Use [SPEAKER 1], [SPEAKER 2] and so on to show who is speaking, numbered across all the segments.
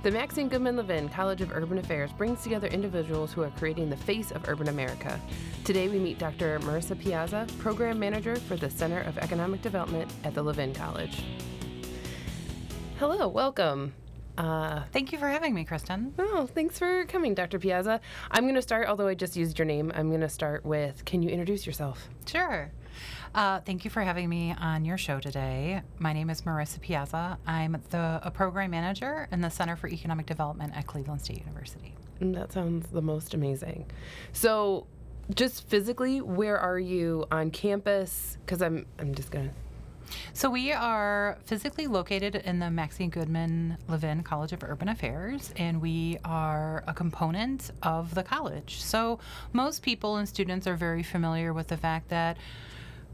[SPEAKER 1] The Maxine Goodman Levin College of Urban Affairs brings together individuals who are creating the face of urban America. Today we meet Dr. Merissa Piazza, Program Manager for the Center of Economic Development at the Levin College. Hello, welcome.
[SPEAKER 2] Uh, Thank you for having me, Kristen.
[SPEAKER 1] Oh, thanks for coming, Dr. Piazza. I'm going to start, although I just used your name, I'm going to start with can you introduce yourself?
[SPEAKER 2] Sure. Uh, thank you for having me on your show today. My name is Merissa Piazza. I'm the a program manager in the Center for Economic Development at Cleveland State University.
[SPEAKER 1] That sounds the most amazing. So, just physically, where are you on campus? Because I'm I'm just gonna
[SPEAKER 2] so we are physically located in the Maxine Goodman Levin College of Urban Affairs, and we are a component of the college. So most people and students are very familiar with the fact that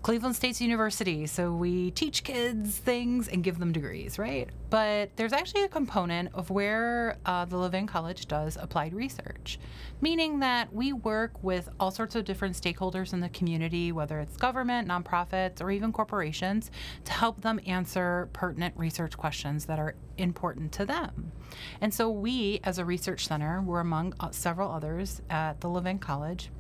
[SPEAKER 2] Cleveland State's University, so we teach kids things and give them degrees, right? But there's actually a component of where uh, the Levin College does applied research, meaning that we work with all sorts of different stakeholders in the community, whether it's government, nonprofits, or even corporations, to help them answer pertinent research questions that are important to them. And so we, as a research center, we're among uh, several others at the Levin College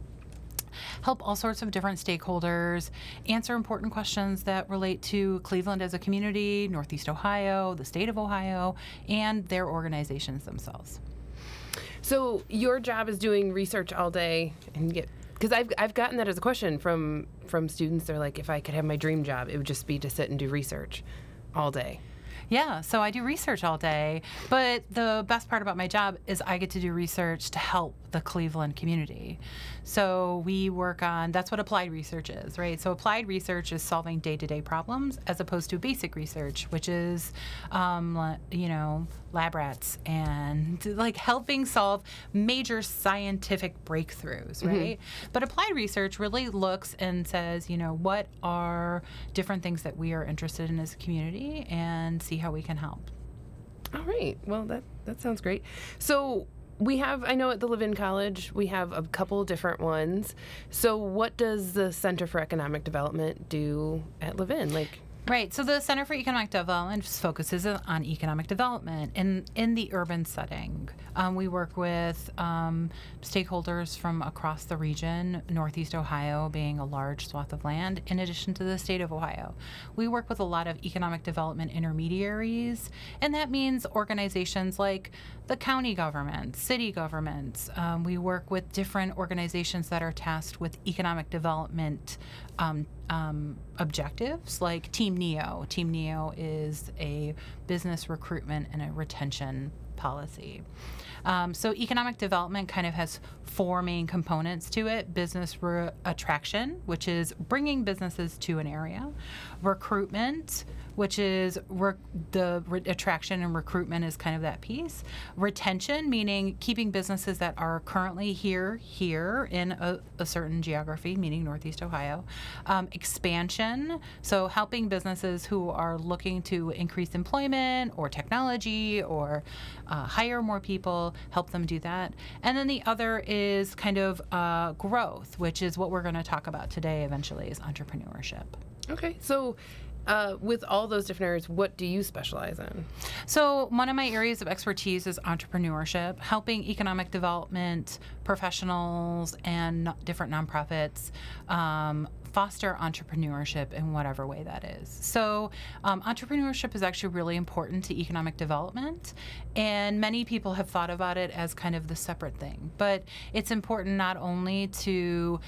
[SPEAKER 2] help all sorts of different stakeholders answer important questions that relate to Cleveland as a community, Northeast Ohio, the state of Ohio, and their organizations themselves.
[SPEAKER 1] So your job is doing research all day and get because I've I've gotten that as a question from from students. They're like, if I could have my dream job, it would just be to sit and do research all day.
[SPEAKER 2] Yeah, so I do research all day, but the best part about my job is I get to do research to help the Cleveland community. So we work on that's what applied research is, right? So applied research is solving day to day problems as opposed to basic research, which is, um, you know, lab rats and like helping solve major scientific breakthroughs, mm-hmm. right? Mm-hmm. But applied research really looks and says, you know, what are different things that we are interested in as a community and see how we can help.
[SPEAKER 1] All right. Well, that that sounds great. So we have i know at the levin college we have a couple different ones so what does the center for economic development do at levin like
[SPEAKER 2] Right. So the Center for Economic Development focuses on economic development in in the urban setting. Um, we work with um, stakeholders from across the region, Northeast Ohio being a large swath of land, in addition to the state of Ohio. We work with a lot of economic development intermediaries, and that means organizations like the county government, city governments. Um, we work with different organizations that are tasked with economic development um, um, objectives like Team Neo. Team Neo is a business recruitment and a retention policy. Um, so economic development kind of has four main components to it business re- attraction, which is bringing businesses to an area, recruitment, which is re- the re- attraction and recruitment is kind of that piece, retention, meaning keeping businesses that are currently here, here in a, a certain geography, meaning Northeast Ohio, um, expansion, so helping businesses who are looking to increase employment or technology or uh, hire more people, help them do that. And then the other is kind of uh, growth, which is what we're going to talk about today eventually is entrepreneurship.
[SPEAKER 1] Okay, so uh, with all those different areas, what do you specialize in?
[SPEAKER 2] So, one of my areas of expertise is entrepreneurship, helping economic development professionals and different nonprofits um, foster entrepreneurship in whatever way that is. So, um, entrepreneurship is actually really important to economic development, and many people have thought about it as kind of the separate thing. But it's important not only to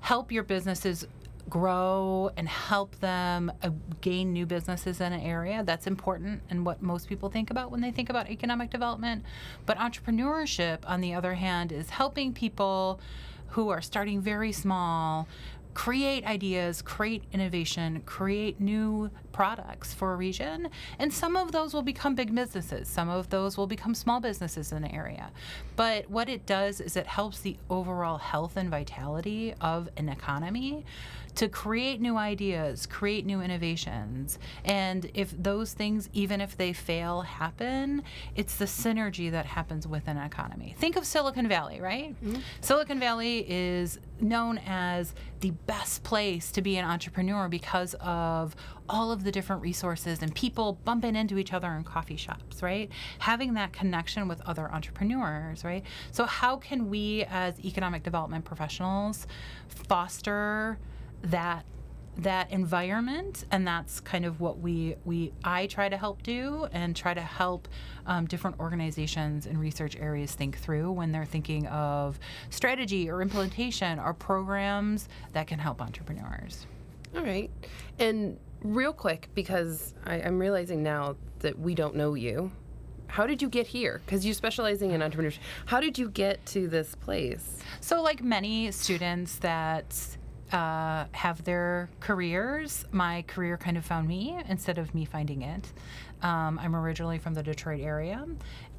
[SPEAKER 2] help your businesses grow and help them uh, gain new businesses in an area. That's important and what most people think about when they think about economic development. But entrepreneurship, on the other hand, is helping people who are starting very small create ideas, create innovation, create new products for a region. And some of those will become big businesses, some of those will become small businesses in the area. But what it does is it helps the overall health and vitality of an economy to create new ideas, create new innovations. And if those things, even if they fail, happen, it's the synergy that happens within an economy. Think of Silicon Valley, right? Mm-hmm. Silicon Valley is known as the best place to be an entrepreneur because of all of the different resources and people bumping into each other in coffee shops, right? Having that connection with other entrepreneurs, right? So, how can we as economic development professionals foster that that environment and that's kind of what we we i try to help do and try to help um, different organizations and research areas think through when they're thinking of strategy or implementation or programs that can help entrepreneurs.
[SPEAKER 1] All right. And real quick because I, i'm realizing now that we don't know you how did you get here? Because you're specializing in entrepreneurship. How did you get to this place?
[SPEAKER 2] So like many students that uh, have their careers. My career kind of found me instead of me finding it. Um, I'm originally from the Detroit area,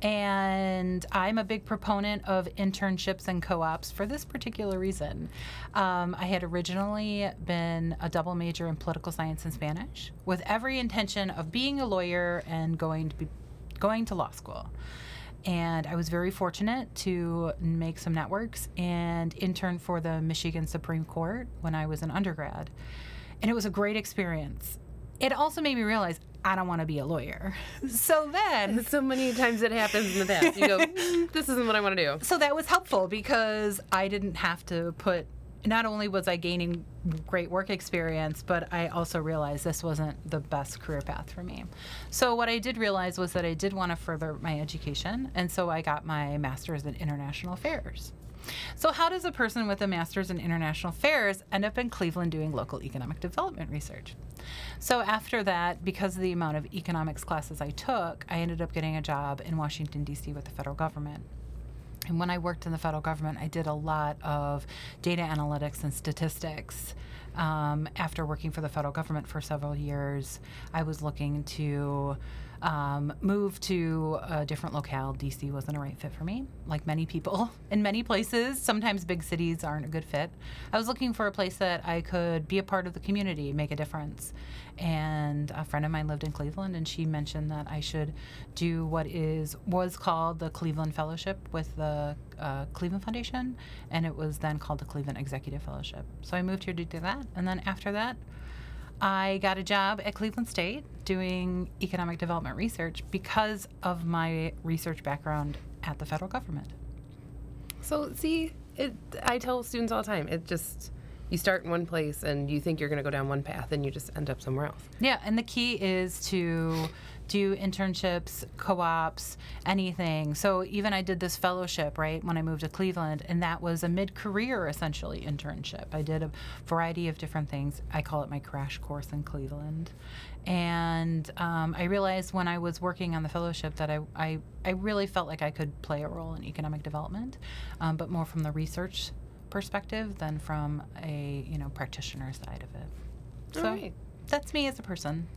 [SPEAKER 2] and I'm a big proponent of internships and co ops for this particular reason. Um, I had originally been a double major in political science and Spanish with every intention of being a lawyer and going to be going to law school and I was very fortunate to make some networks and intern for the Michigan Supreme Court when I was an undergrad. And it was a great experience. It also made me realize I don't want to be a lawyer. So then.
[SPEAKER 1] So many times it happens in the past. You go, this isn't what I want to do.
[SPEAKER 2] So that was helpful because I didn't have to put not only was I gaining great work experience, but I also realized this wasn't the best career path for me. So, what I did realize was that I did want to further my education, and so I got my master's in international affairs. So, how does a person with a master's in international affairs end up in Cleveland doing local economic development research? So, after that, because of the amount of economics classes I took, I ended up getting a job in Washington, D.C. with the federal government. And when I worked in the federal government, I did a lot of data analytics and statistics. Um, after working for the federal government for several years, I was looking to um, move to a different locale. DC wasn't a right fit for me, like many people in many places. Sometimes big cities aren't a good fit. I was looking for a place that I could be a part of the community, make a difference. And a friend of mine lived in Cleveland, and she mentioned that I should do what is was called the Cleveland Fellowship with the uh, Cleveland Foundation, and it was then called the Cleveland Executive Fellowship. So I moved here to do that, and then after that, I got a job at Cleveland State doing economic development research because of my research background at the federal government.
[SPEAKER 1] So, see, it, I tell students all the time, it just, you start in one place and you think you're going to go down one path and you just end up somewhere else.
[SPEAKER 2] Yeah, and the key is to do internships, co ops, anything. So even I did this fellowship, right, when I moved to Cleveland, and that was a mid career essentially internship. I did a variety of different things. I call it my crash course in Cleveland. And um, I realized when I was working on the fellowship that I, I, I really felt like I could play a role in economic development, um, but more from the research perspective than from a you know practitioner side of it. So right. that's me as a person.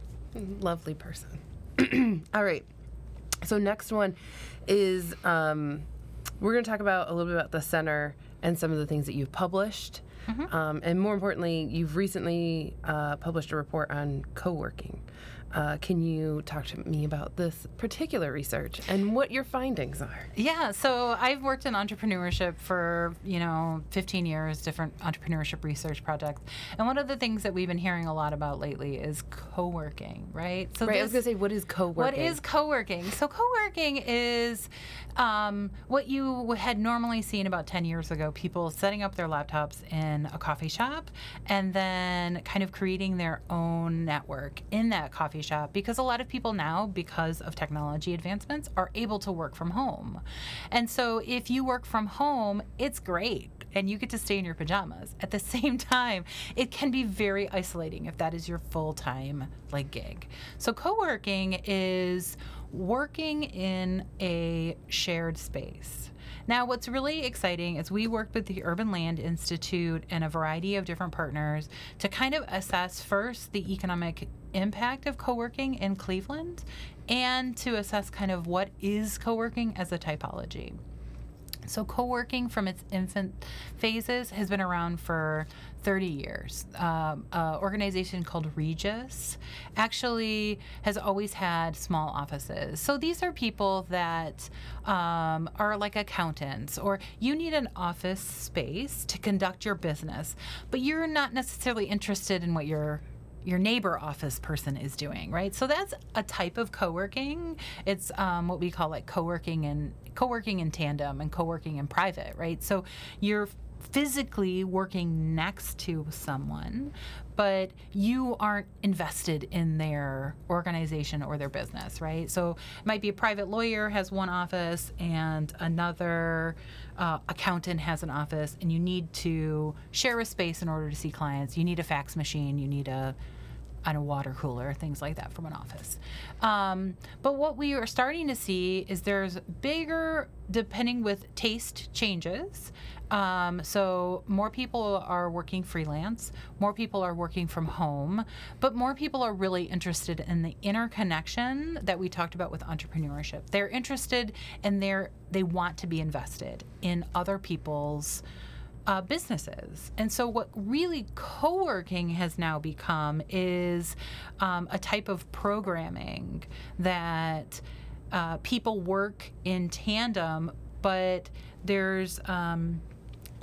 [SPEAKER 1] Lovely person. All right. So next one is um, we're going to talk about a little bit about the center and some of the things that you've published. Mm-hmm. Um, and more importantly, you've recently uh, published a report on co working. Uh, can you talk to me about this particular research and what your findings are?
[SPEAKER 2] Yeah, so I've worked in entrepreneurship for, you know, 15 years, different entrepreneurship research projects. And one of the things that we've been hearing a lot about lately is co working, right?
[SPEAKER 1] So, right, this, I was going to say, what is co working?
[SPEAKER 2] What is co working? So, co working is um, what you had normally seen about 10 years ago people setting up their laptops in a coffee shop and then kind of creating their own network in that coffee shop because a lot of people now, because of technology advancements, are able to work from home. And so if you work from home, it's great and you get to stay in your pajamas. At the same time, it can be very isolating if that is your full-time like gig. So co-working is working in a shared space. Now, what's really exciting is we worked with the Urban Land Institute and a variety of different partners to kind of assess first the economic impact of co working in Cleveland and to assess kind of what is co working as a typology. So, co working from its infant phases has been around for 30 years. Um, an organization called Regus actually has always had small offices. So, these are people that um, are like accountants, or you need an office space to conduct your business, but you're not necessarily interested in what your your neighbor office person is doing, right? So that's a type of co-working. It's um, what we call like co-working and co-working in tandem and co-working in private, right? So you're physically working next to someone, but you aren't invested in their organization or their business, right? So it might be a private lawyer has one office and another uh, accountant has an office, and you need to share a space in order to see clients. You need a fax machine, you need a on a water cooler, things like that from an office. Um, but what we are starting to see is there's bigger, depending with taste changes. Um, so more people are working freelance, more people are working from home, but more people are really interested in the interconnection that we talked about with entrepreneurship. They're interested and they're they want to be invested in other people's uh, businesses. And so, what really co working has now become is um, a type of programming that uh, people work in tandem, but there's um,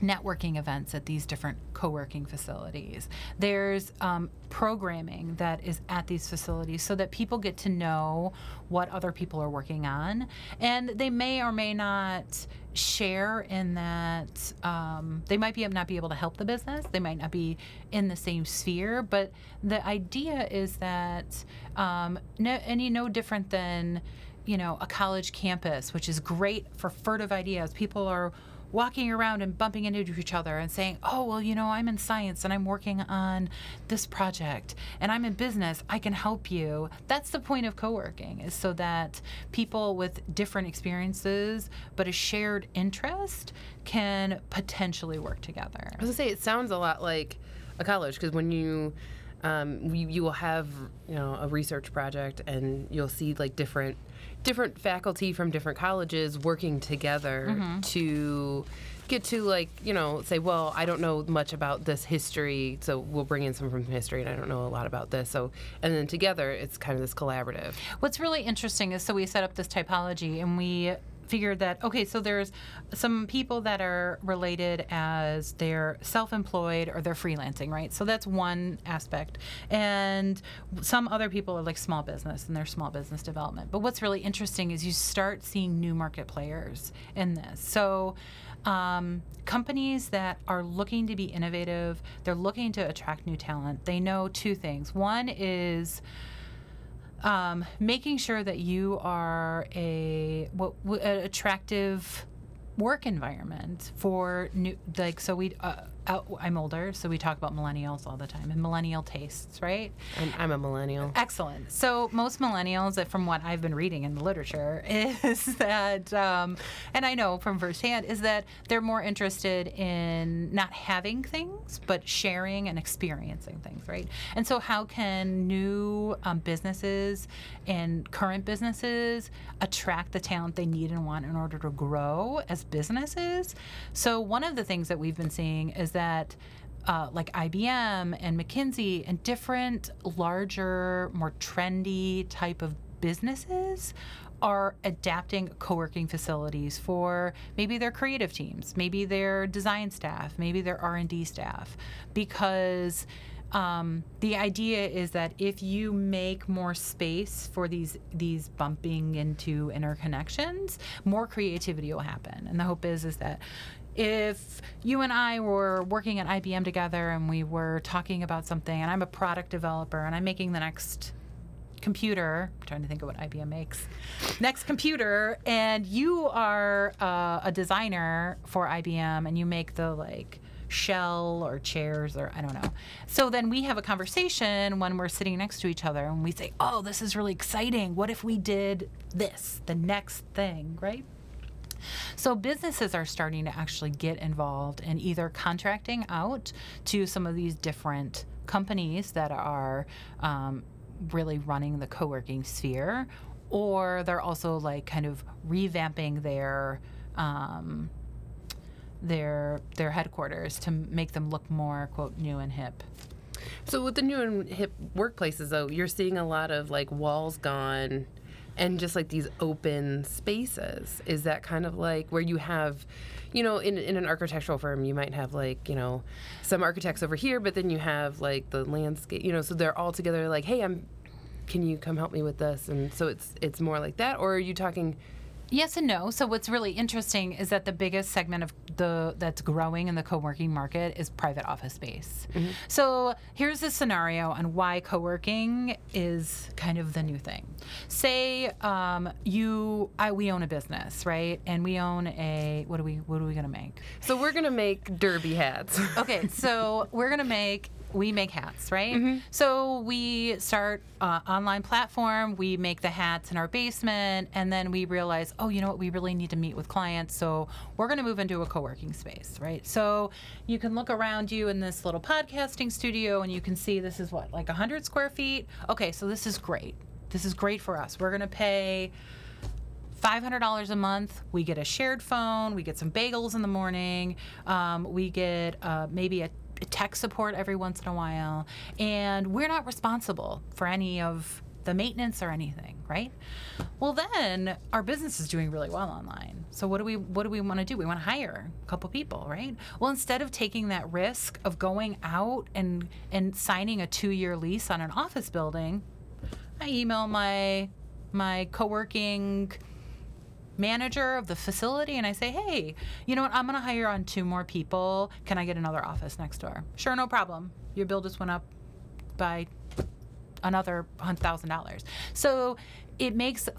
[SPEAKER 2] networking events at these different co-working facilities. There's um, programming that is at these facilities so that people get to know what other people are working on. And they may or may not share in that um, they might be not be able to help the business. They might not be in the same sphere. But the idea is that um, no, any no different than you know a college campus which is great for furtive ideas. People are walking around and bumping into each other and saying, Oh, well, you know, I'm in science and I'm working on this project and I'm in business. I can help you. That's the point of co working, is so that people with different experiences but a shared interest can potentially work together.
[SPEAKER 1] I was gonna say, it sounds a lot like a college because when you um, you, you will have you know a research project and you'll see like different different faculty from different colleges working together mm-hmm. to get to like you know say well i don't know much about this history so we'll bring in some from history and i don't know a lot about this so and then together it's kind of this collaborative
[SPEAKER 2] what's really interesting is so we set up this typology and we figured that okay, so there's some people that are related as they're self-employed or they're freelancing, right? So that's one aspect, and some other people are like small business and they're small business development. But what's really interesting is you start seeing new market players in this. So. Um, companies that are looking to be innovative, they're looking to attract new talent. They know two things. One is um, making sure that you are a what an attractive work environment for new like so we uh, I'm older, so we talk about millennials all the time and millennial tastes, right?
[SPEAKER 1] I'm, I'm a millennial.
[SPEAKER 2] Excellent. So most millennials, from what I've been reading in the literature, is that, um, and I know from firsthand, is that they're more interested in not having things, but sharing and experiencing things, right? And so how can new um, businesses and current businesses attract the talent they need and want in order to grow as businesses? So one of the things that we've been seeing is that uh, like IBM and McKinsey and different larger, more trendy type of businesses are adapting co-working facilities for maybe their creative teams, maybe their design staff, maybe their R&D staff, because um, the idea is that if you make more space for these these bumping into interconnections, more creativity will happen. And the hope is is that if you and I were working at IBM together and we were talking about something, and I'm a product developer and I'm making the next computer, I'm trying to think of what IBM makes, next computer, and you are uh, a designer for IBM and you make the like shell or chairs or I don't know. So then we have a conversation when we're sitting next to each other and we say, oh, this is really exciting. What if we did this, the next thing, right? So businesses are starting to actually get involved in either contracting out to some of these different companies that are um, really running the co-working sphere, or they're also like kind of revamping their um, their their headquarters to make them look more quote new and hip.
[SPEAKER 1] So with the new and hip workplaces, though, you're seeing a lot of like walls gone, and just like these open spaces. Is that kind of like where you have, you know, in in an architectural firm, you might have like you know, some architects over here, but then you have like the landscape, you know, so they're all together. Like, hey, I'm. Can you come help me with this? And so it's it's more like that, or are you talking?
[SPEAKER 2] Yes and no. So what's really interesting is that the biggest segment of the that's growing in the co-working market is private office space. So here's a scenario on why co-working is kind of the new thing. Say um, you, I, we own a business, right? And we own a what are we what are we gonna make?
[SPEAKER 1] So we're gonna make derby hats.
[SPEAKER 2] Okay, so we're gonna make we make hats, right? So we start uh, online platform. We make the hats in our basement, and then we realize, oh, you know what? We really need to meet with clients, so we're gonna move into a co-working space, right? So you can look around you in this little podcasting studio, and you can see this is what like 100 square feet. Okay, so this is great. This is great for us. We're gonna pay. $500 a month. We get a shared phone. We get some bagels in the morning. Um, we get uh, maybe a tech support every once in a while. And we're not responsible for any of the maintenance or anything, right? Well, then our business is doing really well online. So what do we what do we want to do? We want to hire a couple people, right? Well, instead of taking that risk of going out and and signing a 2-year lease on an office building, I email my my co-working manager of the facility and I say, hey, you know what? I'm going to hire on two more people. Can I get another office next door? Sure, no problem. Your bill just went up by another $100,000. So it makes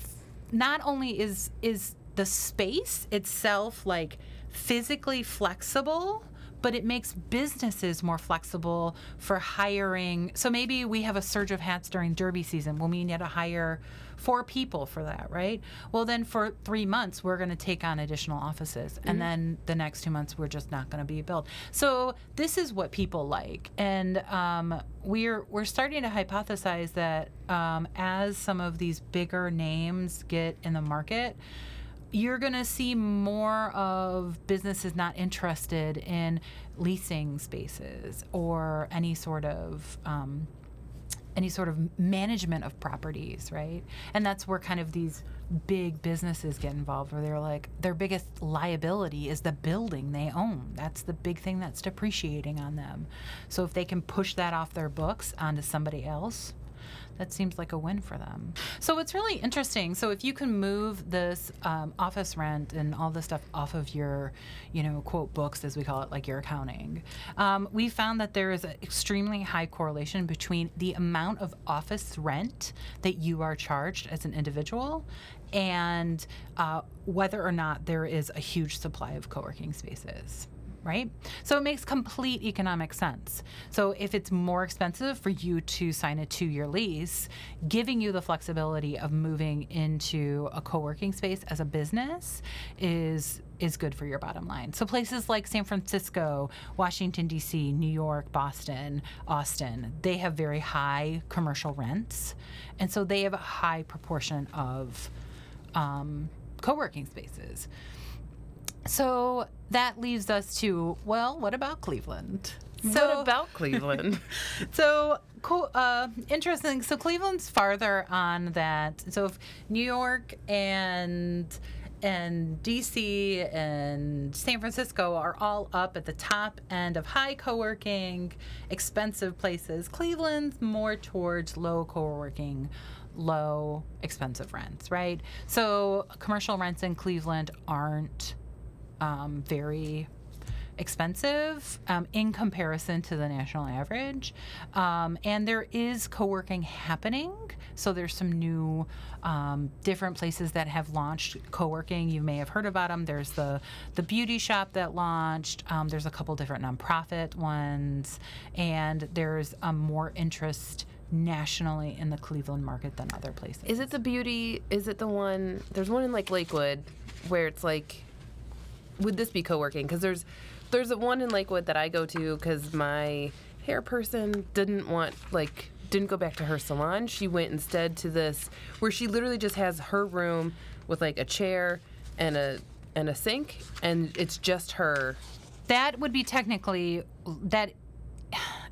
[SPEAKER 2] not only is is the space itself like physically flexible but it makes businesses more flexible for hiring. So maybe we have a surge of hats during derby season when we need to hire four people for that, right? Well, then for three months, we're going to take on additional offices. And then the next two months, we're just not going to be built. So this is what people like. And um, we're, we're starting to hypothesize that um, as some of these bigger names get in the market, you're going to see more of businesses not interested in leasing spaces or any sort of um, any sort of management of properties, right? And that's where kind of these big businesses get involved, where they're like their biggest liability is the building they own. That's the big thing that's depreciating on them. So if they can push that off their books onto somebody else, that seems like a win for them. So it's really interesting. So if you can move this um, office rent and all this stuff off of your, you know, quote books as we call it, like your accounting, um, we found that there is an extremely high correlation between the amount of office rent that you are charged as an individual and uh, whether or not there is a huge supply of co-working spaces right? So it makes complete economic sense. So if it's more expensive for you to sign a two year lease, giving you the flexibility of moving into a co working space as a business is is good for your bottom line. So places like San Francisco, Washington D.C., New York, Boston, Austin, they have very high commercial rents, and so they have a high proportion of um, co-working spaces. So that leaves us to well, what about Cleveland? So
[SPEAKER 1] what about Cleveland?
[SPEAKER 2] so cool, uh, interesting. So Cleveland's farther on that. So if New York and and DC and San Francisco are all up at the top end of high co-working, expensive places. Cleveland's more towards low co-working, low expensive rents, right? So commercial rents in Cleveland aren't um, very expensive um, in comparison to the national average. Um, and there is co working happening. So there's some new, um, different places that have launched co working. You may have heard about them. There's the, the beauty shop that launched, um, there's a couple different nonprofit ones, and there's um, more interest nationally in the Cleveland market than other places.
[SPEAKER 1] Is it the beauty? Is it the one? There's one in like Lakewood where it's like, would this be co-working? Because there's there's a one in Lakewood that I go to because my hair person didn't want like didn't go back to her salon. She went instead to this where she literally just has her room with like a chair and a and a sink, and it's just her.
[SPEAKER 2] That would be technically that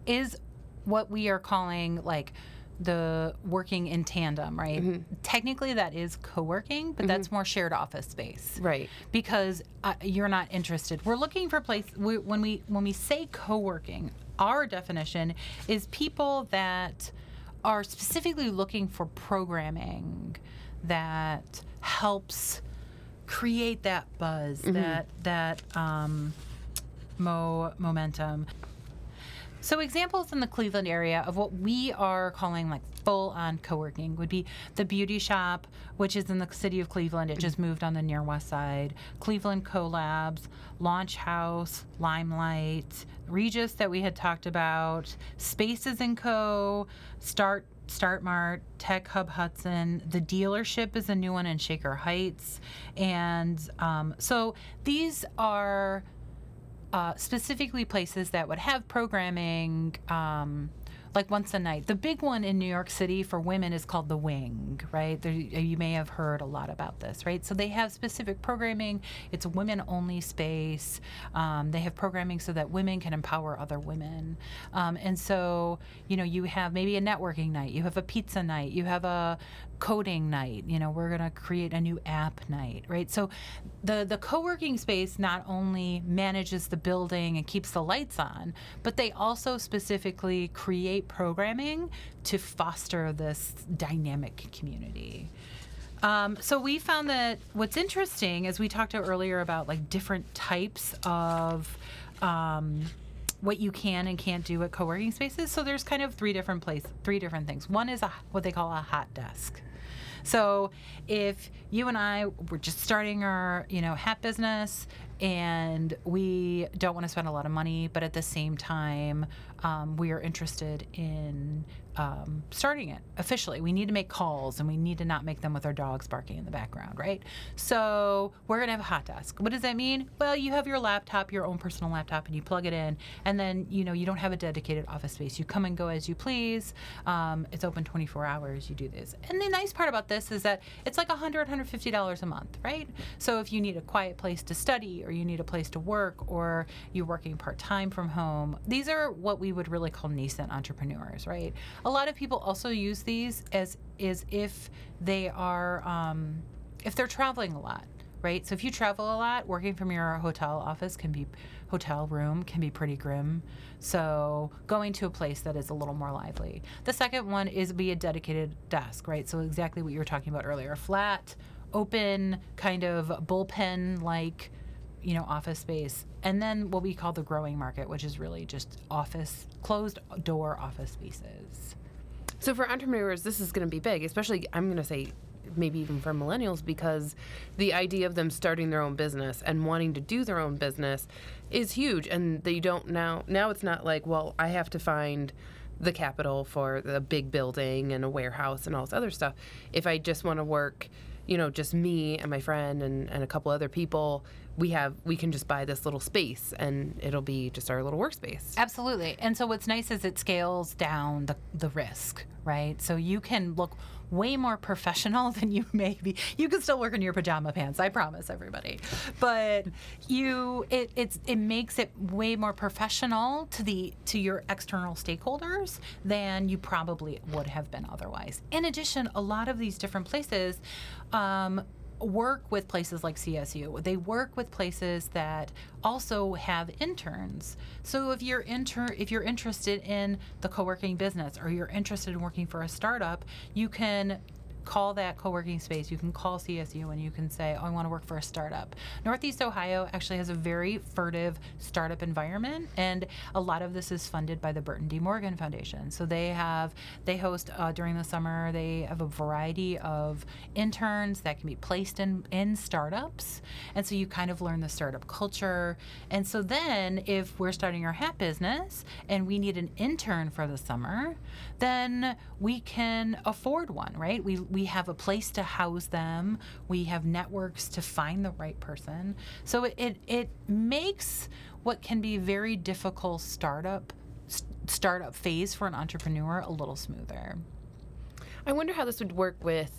[SPEAKER 2] is what we are calling like the working in tandem, right? Technically, that is co-working, but that's more shared office space,
[SPEAKER 1] Right.
[SPEAKER 2] Because uh, you're not interested. We're looking for place we, when we when we say co-working. Our definition is people that are specifically looking for programming that helps create that buzz, that that um, mo momentum. So, examples in the Cleveland area of what we are calling like full on co working would be the Beauty Shop, which is in the city of Cleveland. It just moved on the near west side. Cleveland Collabs, Launch House, Limelight, Regus that we had talked about, Spaces and Co., Start. Start Mart, Tech Hub Hudson, the dealership is a new one in Shaker Heights. And um, so these are uh, specifically places that would have programming um, like once a night. The big one in New York City for women is called the Wing, right? There, you may have heard a lot about this, right? So they have specific programming. It's a women only space. Um, they have programming so that women can empower other women. Um, and so, you know, you have maybe a networking night, you have a pizza night, you have a coding night. You know, we're going to create a new app night, right? So the the co-working space not only manages the building and keeps the lights on, but they also specifically create programming to foster this dynamic community. Um, so we found that what's interesting, as we talked earlier about like different types of um, what you can and can't do at co-working spaces. So there's kind of three different place, three different things. One is a, what they call a hot desk. So if you and I were just starting our, you know, hat business and we don't want to spend a lot of money, but at the same time, um, we are interested in um, starting it officially. We need to make calls and we need to not make them with our dogs barking in the background, right? So we're going to have a hot desk. What does that mean? Well, you have your laptop, your own personal laptop, and you plug it in, and then, you know, you don't have a dedicated office space. You come and go as you please. Um, it's open 24 hours. You do this. And the nice part about this is that it's like $100, $150 a month, right? So if you need a quiet place to study or you need a place to work or you're working part time from home, these are what we would really call nascent entrepreneurs, right? A lot of people also use these as is if they are um, if they're traveling a lot right? So if you travel a lot working from your hotel office can be hotel room can be pretty grim. So going to a place that is a little more lively. The second one is be a dedicated desk right? So exactly what you were talking about earlier flat open kind of bullpen like you know office space. And then what we call the growing market which is really just office closed door office spaces.
[SPEAKER 1] So for entrepreneurs, this is going to be big, especially I'm going to say maybe even for millennials because the idea of them starting their own business and wanting to do their own business is huge. And they don't now now it's not like, well, I have to find the capital for the big building and a warehouse and all this other stuff. If I just want to work, you know, just me and my friend and, and a couple other people, we have we can just buy this little space and it'll be just our little workspace.
[SPEAKER 2] Absolutely. And so what's nice is it scales down the, the risk, right? So you can look way more professional than you may be. You can still work in your pajama pants, I promise everybody. But you it it's it makes it way more professional to the to your external stakeholders than you probably would have been otherwise. In addition, a lot of these different places um, work with places like CSU. They work with places that also have interns. So if you're inter if you're interested in the co-working business or you're interested in working for a startup, you can call that co-working space you can call csu and you can say oh i want to work for a startup. Northeast ohio actually has a very furtive startup environment and a lot of this is funded by the burton d. Morgan foundation. So they have they host uh, during the summer they have a variety of interns that can be placed in in startups and so you kind of learn the startup culture. And so then if we're starting our hat business and we need an intern for the summer then we can afford one right? We we have a place to house them. We have networks to find the right person. So it it, it makes what can be very difficult startup s- startup phase for an entrepreneur a little smoother.
[SPEAKER 1] I wonder how this would work with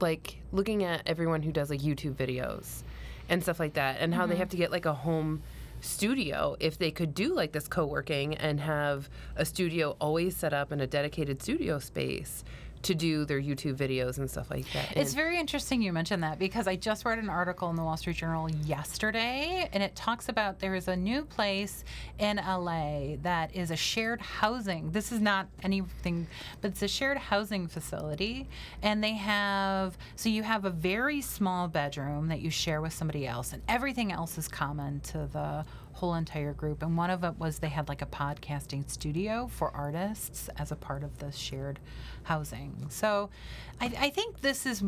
[SPEAKER 1] like looking at everyone who does like YouTube videos and stuff like that, and how
[SPEAKER 2] Mm-hmm.
[SPEAKER 1] they have to get like a home studio if they could do like this co-working and have a studio always set up in a dedicated studio space to do their YouTube videos and stuff like that.
[SPEAKER 2] It's
[SPEAKER 1] in.
[SPEAKER 2] very interesting you mentioned that because I just read an article in the Wall Street Journal yesterday and it talks about there is a new place in LA that is a shared housing. This is not anything, but it's a shared housing facility. And they have, so you have a very small bedroom that you share with somebody else, and everything else is common to the whole entire group. And one of it was they had like a podcasting studio for artists as a part of the shared housing. So I, I think this is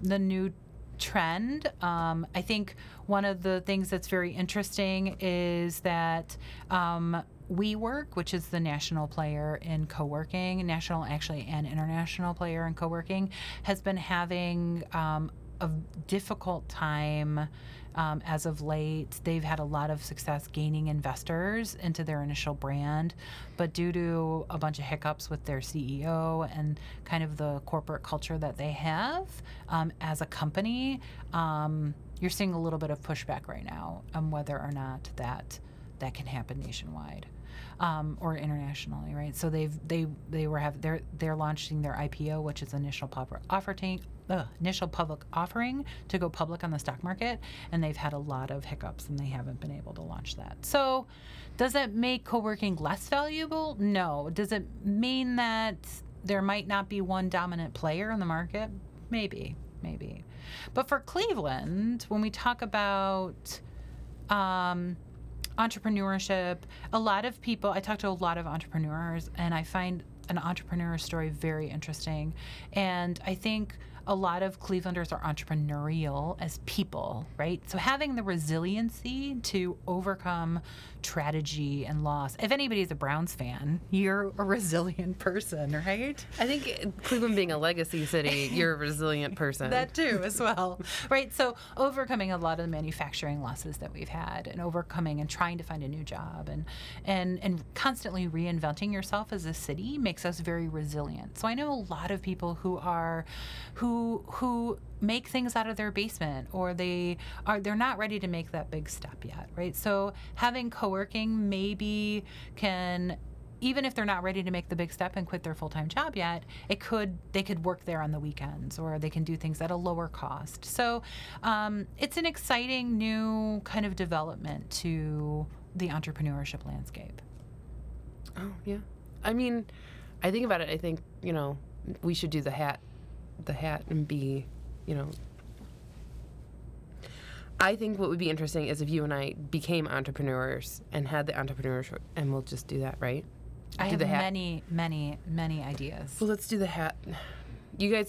[SPEAKER 2] the new trend. Um, I think one of the things that's very interesting is that. Um, WeWork, which is the national player in co-working, national actually and international player in co-working, has been having um, a difficult time um, as of late. They've had a lot of success gaining investors into their initial brand, but due to a bunch of hiccups with their CEO and kind of the corporate culture that they have um, as a company, um, you're seeing a little bit of pushback right now on whether or not that that can happen nationwide um, or internationally, right? So they've they they were have they're they're launching their IPO, which is initial public offering, uh, initial public offering to go public on the stock market, and they've had a lot of hiccups and they haven't been able to launch that. So, does that make co-working less valuable? No. Does it mean that there might not be one dominant player in the market? Maybe, maybe. But for Cleveland, when we talk about um, entrepreneurship, a lot of people, I talk to a lot of entrepreneurs, and I find an entrepreneur story very interesting. And I think a lot of Clevelanders are entrepreneurial as people, right? So having the resiliency to overcome tragedy and loss. If anybody's a Browns fan, you're a resilient person, right?
[SPEAKER 1] I think Cleveland being a legacy city, you're a resilient person.
[SPEAKER 2] That too, as well, right? So overcoming a lot of the manufacturing losses that we've had, and overcoming and trying to find a new job, and and and constantly reinventing yourself as a city makes us very resilient. So I know a lot of people who are, who who make things out of their basement, or they are they're not ready to make that big step yet, right? So having co-working maybe can even if they're not ready to make the big step and quit their full-time job yet it could they could work there on the weekends or they can do things at a lower cost so um, it's an exciting new kind of development to the entrepreneurship landscape
[SPEAKER 1] Oh yeah. I mean, I think about it. I think you know we should do the hat, the hat, and be, you know. I think what would be interesting is if you and I became entrepreneurs and had the entrepreneurship, and we'll just do that, right?
[SPEAKER 2] i
[SPEAKER 1] Do
[SPEAKER 2] have many many many ideas
[SPEAKER 1] Well, let's do the hat. You guys,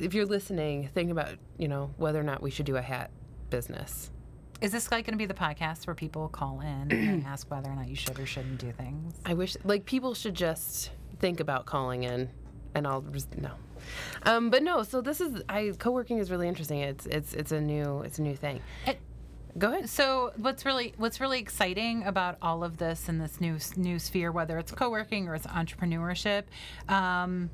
[SPEAKER 1] if you're listening, think about you know whether or not we should do a hat business.
[SPEAKER 2] is this like going to be the podcast where people call in and ask whether or not you should or shouldn't do things
[SPEAKER 1] I wish like people should just think about calling in, and I'll res- no. Um, but no, so this is I co-working is really interesting. It's it's it's a new it's a new thing.
[SPEAKER 2] It-
[SPEAKER 1] Go ahead.
[SPEAKER 2] So what's really what's really exciting about all of this in this new new sphere, whether it's co-working or it's entrepreneurship, um,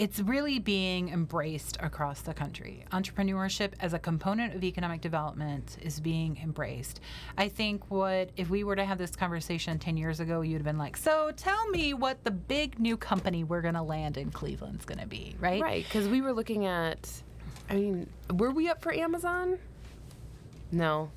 [SPEAKER 2] it's really being embraced across the country. Entrepreneurship as a component of economic development is being embraced. I think what if we were to have this conversation 10 years ago, you'd have been like, "So tell me what the big new company we're going to land in Cleveland's going to be," right?
[SPEAKER 1] Right, because we were looking at. I mean, were we up for Amazon? No.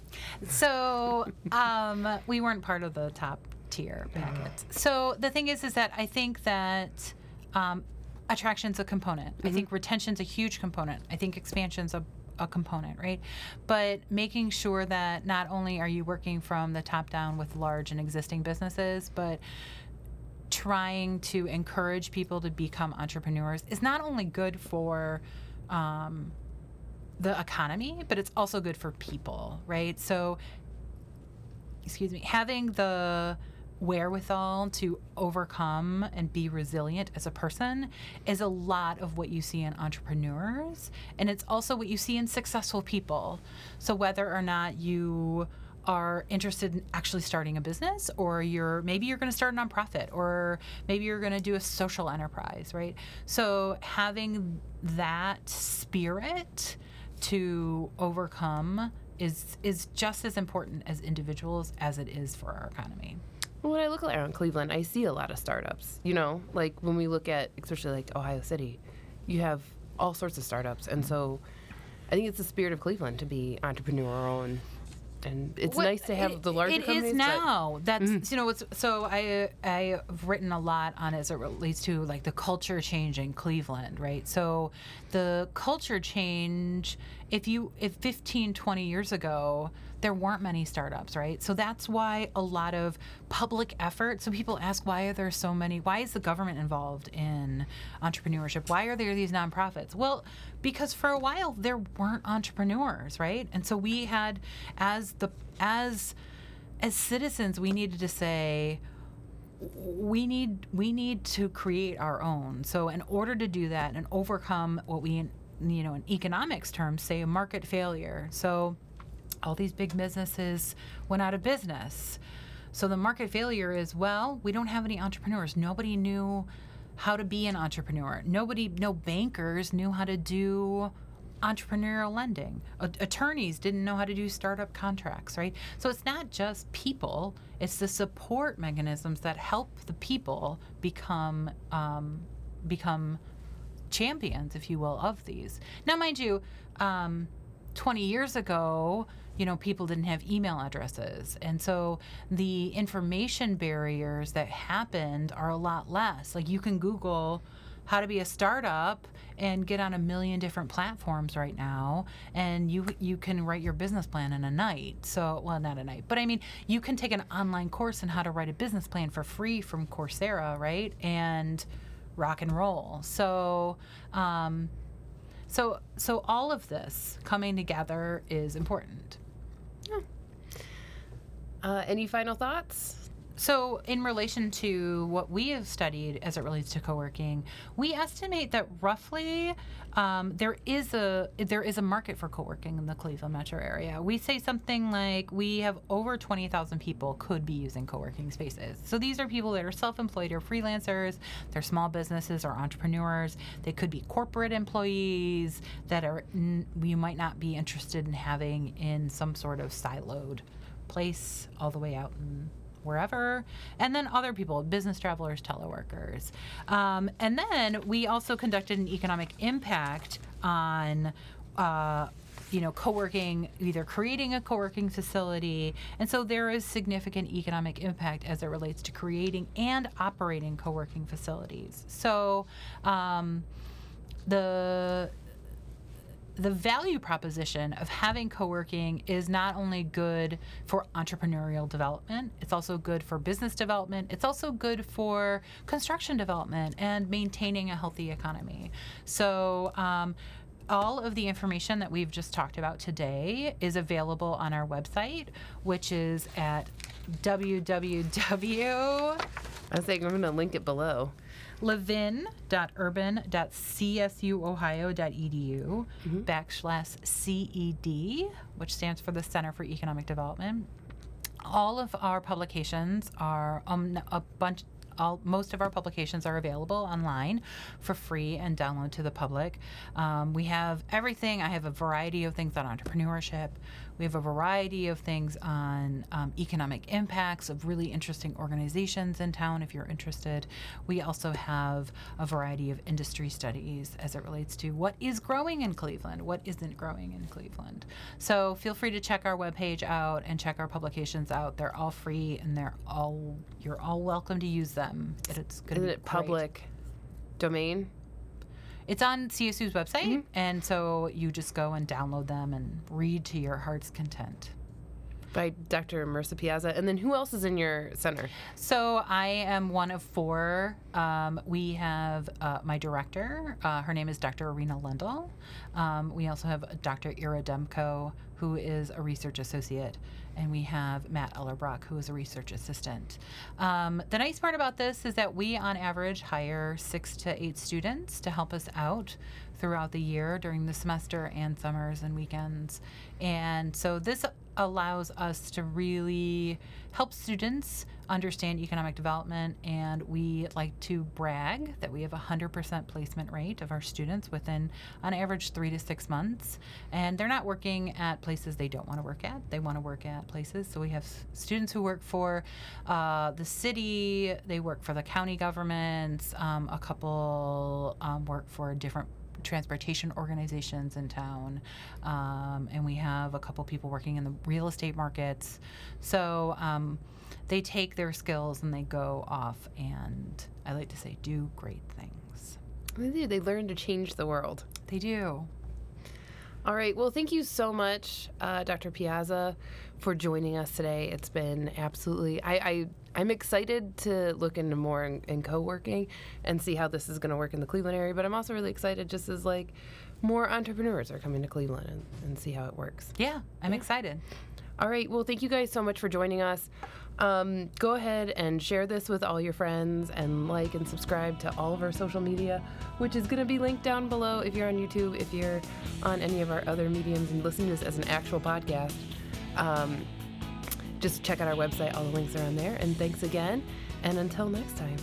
[SPEAKER 2] So um, we weren't part of the top tier packets. So the thing is, is that I think that um, attraction's a component. I think retention's a huge component. I think expansion's a a component, right? But making sure that not only are you working from the top down with large and existing businesses, but trying to encourage people to become entrepreneurs is not only good for um, the economy, but it's also good for people, right? So, excuse me, having the wherewithal to overcome and be resilient as a person is a lot of what you see in entrepreneurs. And it's also what you see in successful people. So, whether or not you are interested in actually starting a business or you're maybe you're going to start a nonprofit or maybe you're going to do a social enterprise right so having that spirit to overcome is is just as important as individuals as it is for our economy.
[SPEAKER 1] When I look around Cleveland, I see a lot of startups. You know, like when we look at, especially like Ohio City, you have all sorts of startups, and so I think it's the spirit of Cleveland to be entrepreneurial and and it's
[SPEAKER 2] What-
[SPEAKER 1] nice to have
[SPEAKER 2] it-
[SPEAKER 1] the larger
[SPEAKER 2] It
[SPEAKER 1] companies.
[SPEAKER 2] is
[SPEAKER 1] but-
[SPEAKER 2] now. That's mm-hmm. you know. It's, so I I've written a lot on it as it relates to like the culture change in Cleveland, right? So the culture change. If you if 15, 20 years ago. There weren't many startups, right? So that's why a lot of public effort. So people ask, why are there so many? Why is the government involved in entrepreneurship? Why are there these nonprofits? Well, because for a while there weren't entrepreneurs, right? And so we had, as the as as citizens, we needed to say we need we need to create our own. So in order to do that and overcome what we you know in economics terms say a market failure. So all these big businesses went out of business. So the market failure is well, we don't have any entrepreneurs. Nobody knew how to be an entrepreneur. Nobody no bankers knew how to do entrepreneurial lending. A- attorneys didn't know how to do startup contracts, right? So it's not just people; it's the support mechanisms that help the people become um, become champions, if you will, of these. Now, mind you, um, 20 years ago, you know, people didn't have email addresses. And so the information barriers that happened are a lot less. Like you can Google how to be a startup and get on a million different platforms right now and you you can write your business plan in a night so well not a night but i mean you can take an online course on how to write a business plan for free from coursera right and rock and roll so um, so so all of this coming together is important
[SPEAKER 1] Uh, any final thoughts?
[SPEAKER 2] So, in relation to what we have studied as it relates to co-working, we estimate that roughly um, there is a there is a market for co-working in the Cleveland metro area. We say something like we have over twenty thousand people could be using co-working spaces. So these are people that are self-employed or freelancers. They're small businesses or entrepreneurs. They could be corporate employees that are you might not be interested in having in some sort of siloed place all the way out in wherever, and then other people, business travelers, teleworkers. Um, and then we also conducted an economic impact on. Uh, you know, co-working, either creating a co-working facility, and so there is significant economic impact as it relates to creating and operating co-working facilities. So, um, the the value proposition of having co-working is not only good for entrepreneurial development it's also good for business development it's also good for construction development and maintaining a healthy economy so um, all of the information that we've just talked about today is available on our website which is at www
[SPEAKER 1] I think I'm going to link it below.
[SPEAKER 2] levin.urban.csuohio.edu backslash CED, which stands for the Center for Economic Development. All of our publications are um, a bunch. All, most of our publications are available online for free and download to the public. Um, we have everything. I have a variety of things on entrepreneurship. We have a variety of things on um, economic impacts of really interesting organizations in town if you're interested. We also have a variety of industry studies as it relates to what is growing in Cleveland, what isn't growing in Cleveland. So feel free to check our webpage out and check our publications out. They're all free and they're all you're all welcome to use them. It- It's good.
[SPEAKER 1] Isn't it public domain?
[SPEAKER 2] It's on CSU's website, mm-hmm. and so you just go and download them and read to your heart's content.
[SPEAKER 1] By Dr. Merissa Piazza. And then who else is in your center?
[SPEAKER 2] So I am one of four. Um, we have uh, my director. Uh, her name is Dr. Iryna Lendel. Um, we also have Dr. Ira Demko, who is a research associate, and we have Matt Ellerbrock, who is a research assistant. Um, the nice part about this is that we, on average, hire six to eight students to help us out throughout the year during the semester and summers and weekends. And so this allows us to really help students understand economic development, and we like to brag that we have a 100% placement rate of our students within, on average, three to six months. And they're not working at places they don't want to work at. They want to work at places. So we have students who work for uh, the city, they work for the county governments, um, a couple um, work for different transportation organizations in town, um, and we have a couple people working in the real estate markets. So um, they take their skills and they go off and I like to say do great things.
[SPEAKER 1] They do. They learn to change the world.
[SPEAKER 2] They do.
[SPEAKER 1] All right. Well, thank you so much, uh, Dr. Piazza, for joining us today. It's been absolutely. I, I I'm excited to look into more in, in co-working and see how this is going to work in the Cleveland area. But I'm also really excited, just as like more entrepreneurs are coming to Cleveland and, and see how it works.
[SPEAKER 2] Yeah, I'm excited.
[SPEAKER 1] All right. Well, thank you guys so much for joining us. Um, go ahead and share this with all your friends and like and subscribe to all of our social media, which is going to be linked down below if you're on YouTube, if you're on any of our other mediums and listen to this as an actual podcast. Um, just check out our website. All the links are on there. And thanks again. And until next time.